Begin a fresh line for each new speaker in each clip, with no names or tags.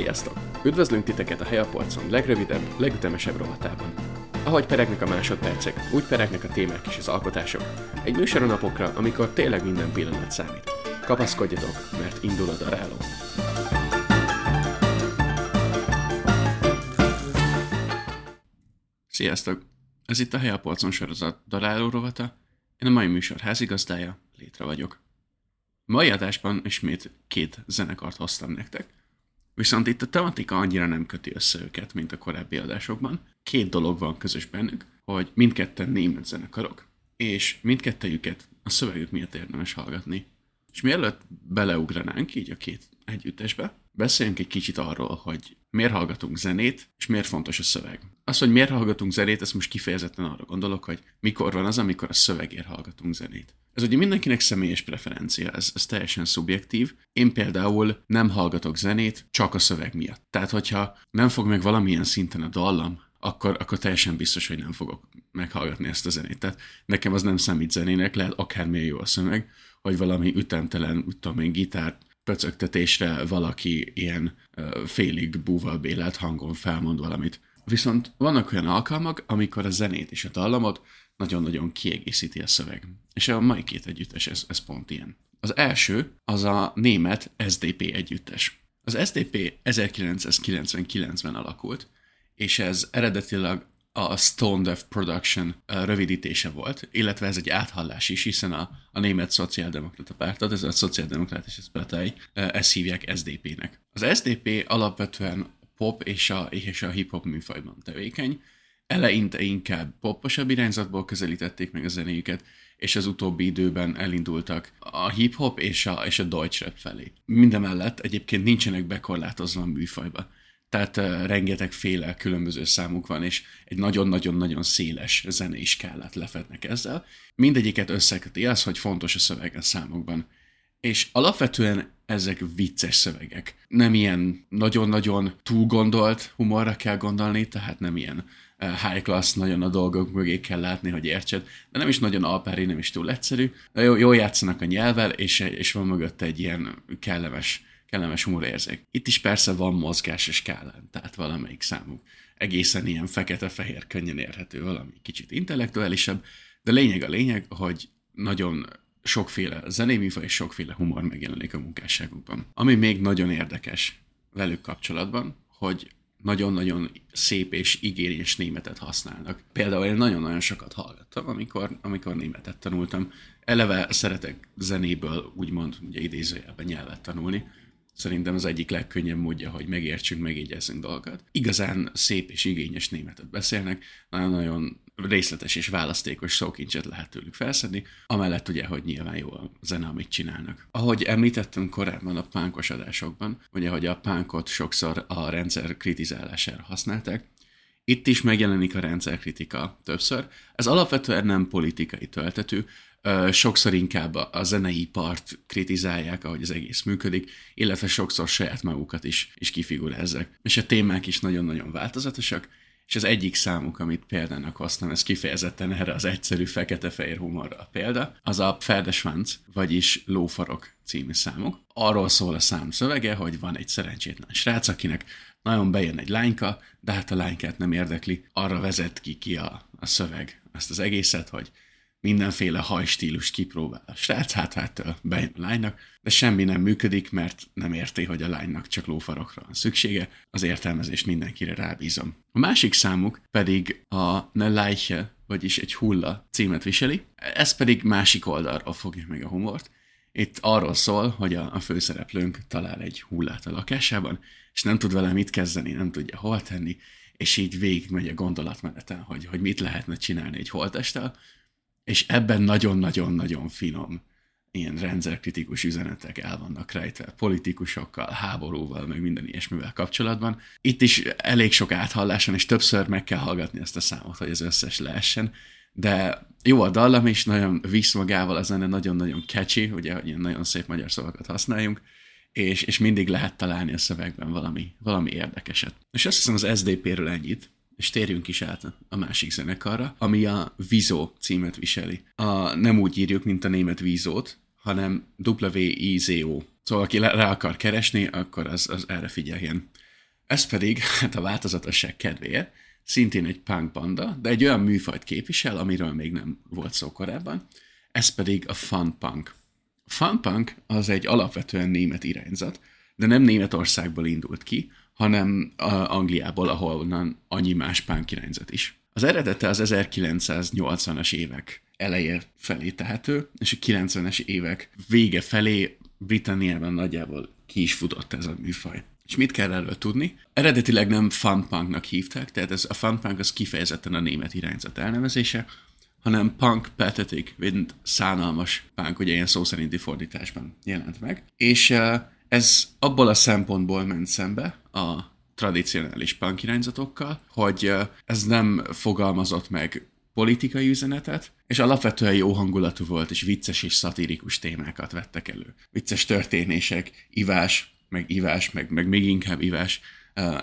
Sziasztok! Üdvözlünk titeket a Helyapolcon legrövidebb, legütemesebb rovatában. Ahogy peregnek a másodpercek, úgy peregnek a témák és az alkotások. Egy műsor a napokra, amikor tényleg minden pillanat számít. Kapaszkodjatok, mert indul a daráló. Sziasztok! Ez itt a Helyapolcon sorozat daráló rovata. Én a mai műsor házigazdája, Létre vagyok. Mai adásban ismét két zenekart hoztam nektek, viszont itt a tematika annyira nem köti össze őket, mint a korábbi adásokban. Két dolog van közös bennük, hogy mindketten német zenekarok, és mindkettejüket a szövegük miatt érdemes hallgatni. És mielőtt beleugranánk így a két együttesbe, beszéljünk egy kicsit arról, hogy miért hallgatunk zenét, és miért fontos a szöveg. Az, hogy miért hallgatunk zenét, ezt most kifejezetten arra gondolok, hogy mikor van az, amikor a szövegért hallgatunk zenét. Ez ugye mindenkinek személyes preferencia, ez, ez teljesen szubjektív. Én például nem hallgatok zenét csak a szöveg miatt. Tehát, hogyha nem fog meg valamilyen szinten a dallam, akkor, akkor teljesen biztos, hogy nem fogok meghallgatni ezt a zenét. Tehát nekem az nem számít zenének, lehet akármilyen jó a szöveg, hogy valami ütemtelen, tudom én, gitár pöcögtetésre valaki ilyen félig búval bélelt hangon felmond valamit. Viszont vannak olyan alkalmak, amikor a zenét és a dallamot nagyon-nagyon kiegészíti a szöveg. És a mai két együttes, ez, ez pont ilyen. Az első, az a német SDP együttes. Az SDP 1999-ben alakult, és ez eredetileg a Stone Death Production rövidítése volt, illetve ez egy áthallás is, hiszen a, a német szociáldemokrata pártot, ez a szociáldemokrata és ezt hívják SDP-nek. Az SDP alapvetően pop és a, és a hip-hop műfajban tevékeny, eleinte inkább poposabb irányzatból közelítették meg a zenéjüket, és az utóbbi időben elindultak a hip-hop és a, és a deutsch felé. Mindemellett egyébként nincsenek bekorlátozva a műfajba. Tehát rengeteg féle különböző számuk van, és egy nagyon-nagyon-nagyon széles zenei skálát lefednek ezzel. Mindegyiket összeköti az, hogy fontos a szöveg a számokban. És alapvetően ezek vicces szövegek. Nem ilyen nagyon-nagyon túlgondolt humorra kell gondolni, tehát nem ilyen high class, nagyon a dolgok mögé kell látni, hogy értsed, de nem is nagyon alpári, nem is túl egyszerű. De jó, jól játszanak a nyelvel, és, és van mögött egy ilyen kellemes, kellemes humorérzék. Itt is persze van mozgás és skálán, tehát valamelyik számuk egészen ilyen fekete-fehér, könnyen érhető, valami kicsit intellektuálisabb, de lényeg a lényeg, hogy nagyon sokféle zenéműfaj és sokféle humor megjelenik a munkásságukban. Ami még nagyon érdekes velük kapcsolatban, hogy nagyon-nagyon szép és igényes németet használnak. Például én nagyon-nagyon sokat hallgattam, amikor, amikor németet tanultam. Eleve szeretek zenéből úgymond ugye idézőjelben nyelvet tanulni. Szerintem az egyik legkönnyebb módja, hogy megértsünk, megjegyezzünk dolgokat. Igazán szép és igényes németet beszélnek, nagyon-nagyon részletes és választékos szókincset lehet tőlük felszedni, amellett ugye, hogy nyilván jó a zene, amit csinálnak. Ahogy említettem korábban a pánkos adásokban, ugye, hogy a pánkot sokszor a rendszer kritizálására használták, itt is megjelenik a rendszerkritika többször. Ez alapvetően nem politikai töltető, sokszor inkább a zenei part kritizálják, ahogy az egész működik, illetve sokszor saját magukat is, is kifigurázzák. És a témák is nagyon-nagyon változatosak, és az egyik számuk, amit példának hoztam, ez kifejezetten erre az egyszerű fekete-fehér humorra a példa, az a Pferdeschwanz, vagyis Lófarok című számuk. Arról szól a szám szövege, hogy van egy szerencsétlen srác, akinek nagyon bejön egy lányka, de hát a lánykát nem érdekli, arra vezet ki ki a, a szöveg ezt az egészet, hogy mindenféle hajstílus kipróbál a srác, hát hát bejön a lánynak, de semmi nem működik, mert nem érti, hogy a lánynak csak lófarokra van szüksége, az értelmezést mindenkire rábízom. A másik számuk pedig a Ne Leiche, vagyis egy hulla címet viseli, ez pedig másik oldalról fogja meg a humort. Itt arról szól, hogy a, a főszereplőnk talál egy hullát a lakásában, és nem tud vele mit kezdeni, nem tudja hol tenni, és így végigmegy a gondolatmeneten, hogy, hogy mit lehetne csinálni egy holtesttel, és ebben nagyon-nagyon-nagyon finom ilyen rendszerkritikus üzenetek el vannak rejtve politikusokkal, háborúval, meg minden ilyesmivel kapcsolatban. Itt is elég sok áthalláson, és többször meg kell hallgatni ezt a számot, hogy az összes leessen, de jó a dallam is, nagyon visz magával, a zene nagyon-nagyon catchy, ugye, hogy ilyen nagyon szép magyar szavakat használjunk, és, és mindig lehet találni a szövegben valami, valami érdekeset. És azt hiszem az SDP-ről ennyit és térjünk is át a másik zenekarra, ami a Vizo címet viseli. A, nem úgy írjuk, mint a német Vizót, hanem W-I-Z-O. Szóval aki rá akar keresni, akkor az, az erre figyeljen. Ez pedig, hát a változatosság kedvéért, szintén egy punk banda, de egy olyan műfajt képvisel, amiről még nem volt szó korábban, ez pedig a fun punk. Fun punk az egy alapvetően német irányzat, de nem Németországból indult ki, hanem Angliából, ahol onnan annyi más punk irányzat is. Az eredete az 1980-as évek eleje felé tehető, és a 90-es évek vége felé Britanniában nagyjából ki is futott ez a műfaj. És mit kell erről tudni? Eredetileg nem funknak hívták, tehát ez a funkpunk az kifejezetten a német irányzat elnevezése, hanem punk pathetic, mint szánalmas punk, ugye ilyen szó szerinti fordításban jelent meg. És ez abból a szempontból ment szembe a tradicionális punk irányzatokkal, hogy ez nem fogalmazott meg politikai üzenetet, és alapvetően jó hangulatú volt, és vicces és szatirikus témákat vettek elő. Vicces történések, ivás, meg ivás, meg, meg még inkább ivás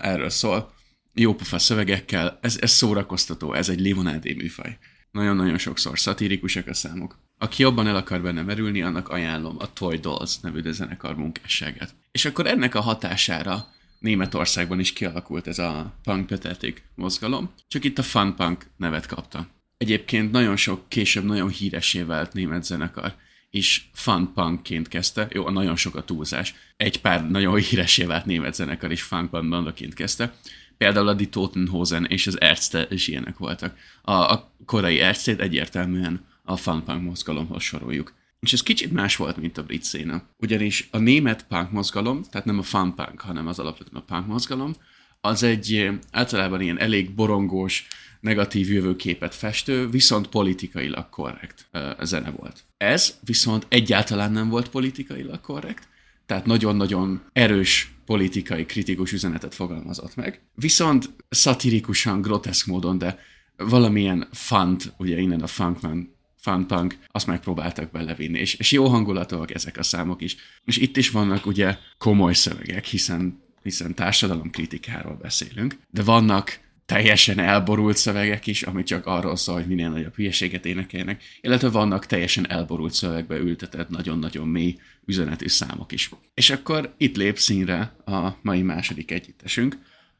erről szól. Jó pofa szövegekkel, ez, ez szórakoztató, ez egy limonádé műfaj. Nagyon-nagyon sokszor szatirikusak a számok. Aki jobban el akar benne merülni, annak ajánlom a Toy Dolls nevű zenekar munkásságát. És akkor ennek a hatására Németországban is kialakult ez a punk pathetic mozgalom, csak itt a fun punk nevet kapta. Egyébként nagyon sok később nagyon híresé vált német zenekar, és fun punkként kezdte, jó, nagyon sok a túlzás. Egy pár nagyon híresé vált német zenekar is fun punk bandaként kezdte, például a Die Totenhosen és az Ärzte is ilyenek voltak. A, a korai Ärztét egyértelműen a fun punk mozgalomhoz soroljuk. És ez kicsit más volt, mint a brit széna. Ugyanis a német punk mozgalom, tehát nem a fun punk, hanem az alapvetően a punk mozgalom, az egy általában ilyen elég borongós, negatív jövőképet festő, viszont politikailag korrekt uh, zene volt. Ez viszont egyáltalán nem volt politikailag korrekt, tehát nagyon-nagyon erős politikai kritikus üzenetet fogalmazott meg. Viszont szatirikusan, groteszk módon, de valamilyen fant, ugye innen a funkman, fun punk, azt megpróbáltak belevinni, és, és jó hangulatúak ezek a számok is. És itt is vannak ugye komoly szövegek, hiszen, hiszen társadalomkritikáról beszélünk, de vannak teljesen elborult szövegek is, ami csak arról szól, hogy minél nagyobb hülyeséget énekelnek, illetve vannak teljesen elborult szövegbe ültetett nagyon-nagyon mély üzenetű számok is. És akkor itt lép színre a mai második együttesünk,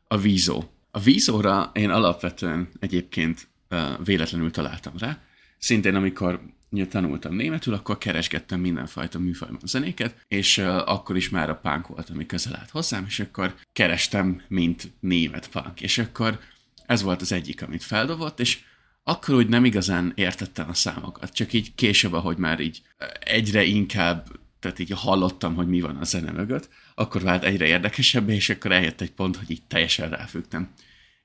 a vízó. A vízóra én alapvetően egyébként véletlenül találtam rá, szintén amikor tanultam németül, akkor keresgettem mindenfajta műfajban zenéket, és uh, akkor is már a punk volt, ami közel állt hozzám, és akkor kerestem, mint német punk. És akkor ez volt az egyik, amit feldobott, és akkor úgy nem igazán értettem a számokat, csak így később, ahogy már így egyre inkább, tehát így hallottam, hogy mi van a zene mögött, akkor vált egyre érdekesebb, és akkor eljött egy pont, hogy így teljesen ráfügtem.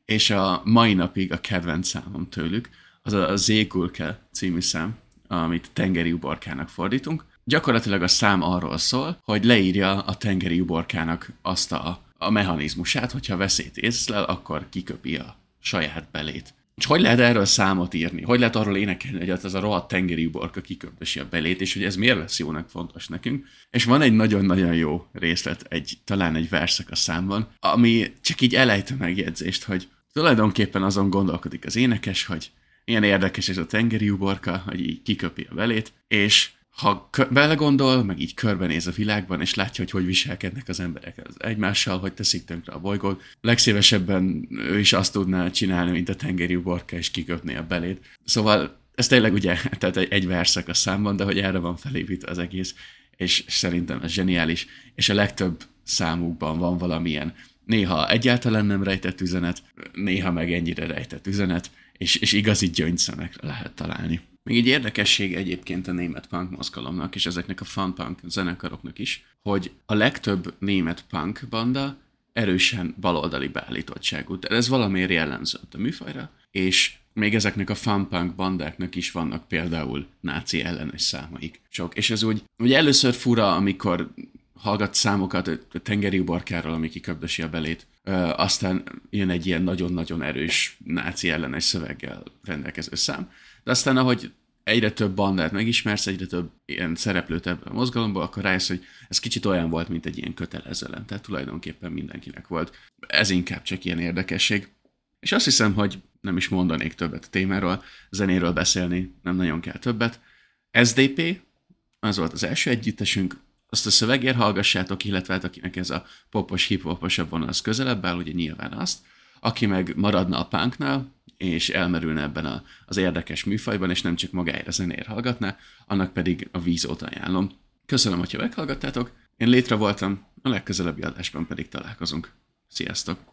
És a mai napig a kedvenc számom tőlük, az a Zégulke című szám, amit tengeri uborkának fordítunk. Gyakorlatilag a szám arról szól, hogy leírja a tengeri uborkának azt a, a mechanizmusát, hogyha veszélyt észlel, akkor kiköpi a saját belét. És hogy lehet erről számot írni? Hogy lehet arról énekelni, hogy ez a rohadt tengeri uborka kiköpösi a belét, és hogy ez miért lesz jónak fontos nekünk? És van egy nagyon-nagyon jó részlet, egy, talán egy verszak a számban, ami csak így elejt a megjegyzést, hogy tulajdonképpen azon gondolkodik az énekes, hogy ilyen érdekes ez a tengeri uborka, hogy így kiköpi a belét, és ha belegondol, meg így körbenéz a világban, és látja, hogy hogy viselkednek az emberek az egymással, hogy teszik tönkre a bolygót, legszívesebben ő is azt tudná csinálni, mint a tengeri uborka, és kiköpni a belét. Szóval ez tényleg ugye, tehát egy, egy verszak a számban, de hogy erre van felépítve az egész, és szerintem ez zseniális, és a legtöbb számukban van valamilyen. Néha egyáltalán nem rejtett üzenet, néha meg ennyire rejtett üzenet, és, és igazi gyöngyszemekre lehet találni. Még egy érdekesség egyébként a német punk mozgalomnak, és ezeknek a fun punk zenekaroknak is, hogy a legtöbb német punk banda erősen baloldali beállítottságú. Tehát ez valamiért jellemző a műfajra, és még ezeknek a fun punk bandáknak is vannak például náci ellenes számaik. Sok. És ez úgy, ugye először fura, amikor hallgat számokat a tengeri uborkáról, ami kiköbdösi a belét. Aztán jön egy ilyen nagyon-nagyon erős náci ellenes szöveggel rendelkező szám. De aztán, ahogy egyre több bandát megismersz, egyre több ilyen szereplőt ebben a mozgalomban, akkor rájössz, hogy ez kicsit olyan volt, mint egy ilyen kötelezőlem. Tehát tulajdonképpen mindenkinek volt. Ez inkább csak ilyen érdekesség. És azt hiszem, hogy nem is mondanék többet a témáról, zenéről beszélni nem nagyon kell többet. SDP, az volt az első együttesünk, azt a szövegért hallgassátok, illetve hát akinek ez a popos, hip-hoposabb vonal az közelebb áll, ugye nyilván azt, aki meg maradna a punknál, és elmerülne ebben a, az érdekes műfajban, és nem csak magáért a zenéért hallgatná, annak pedig a vízót ajánlom. Köszönöm, hogyha meghallgattátok, én létre voltam, a legközelebbi adásban pedig találkozunk. Sziasztok!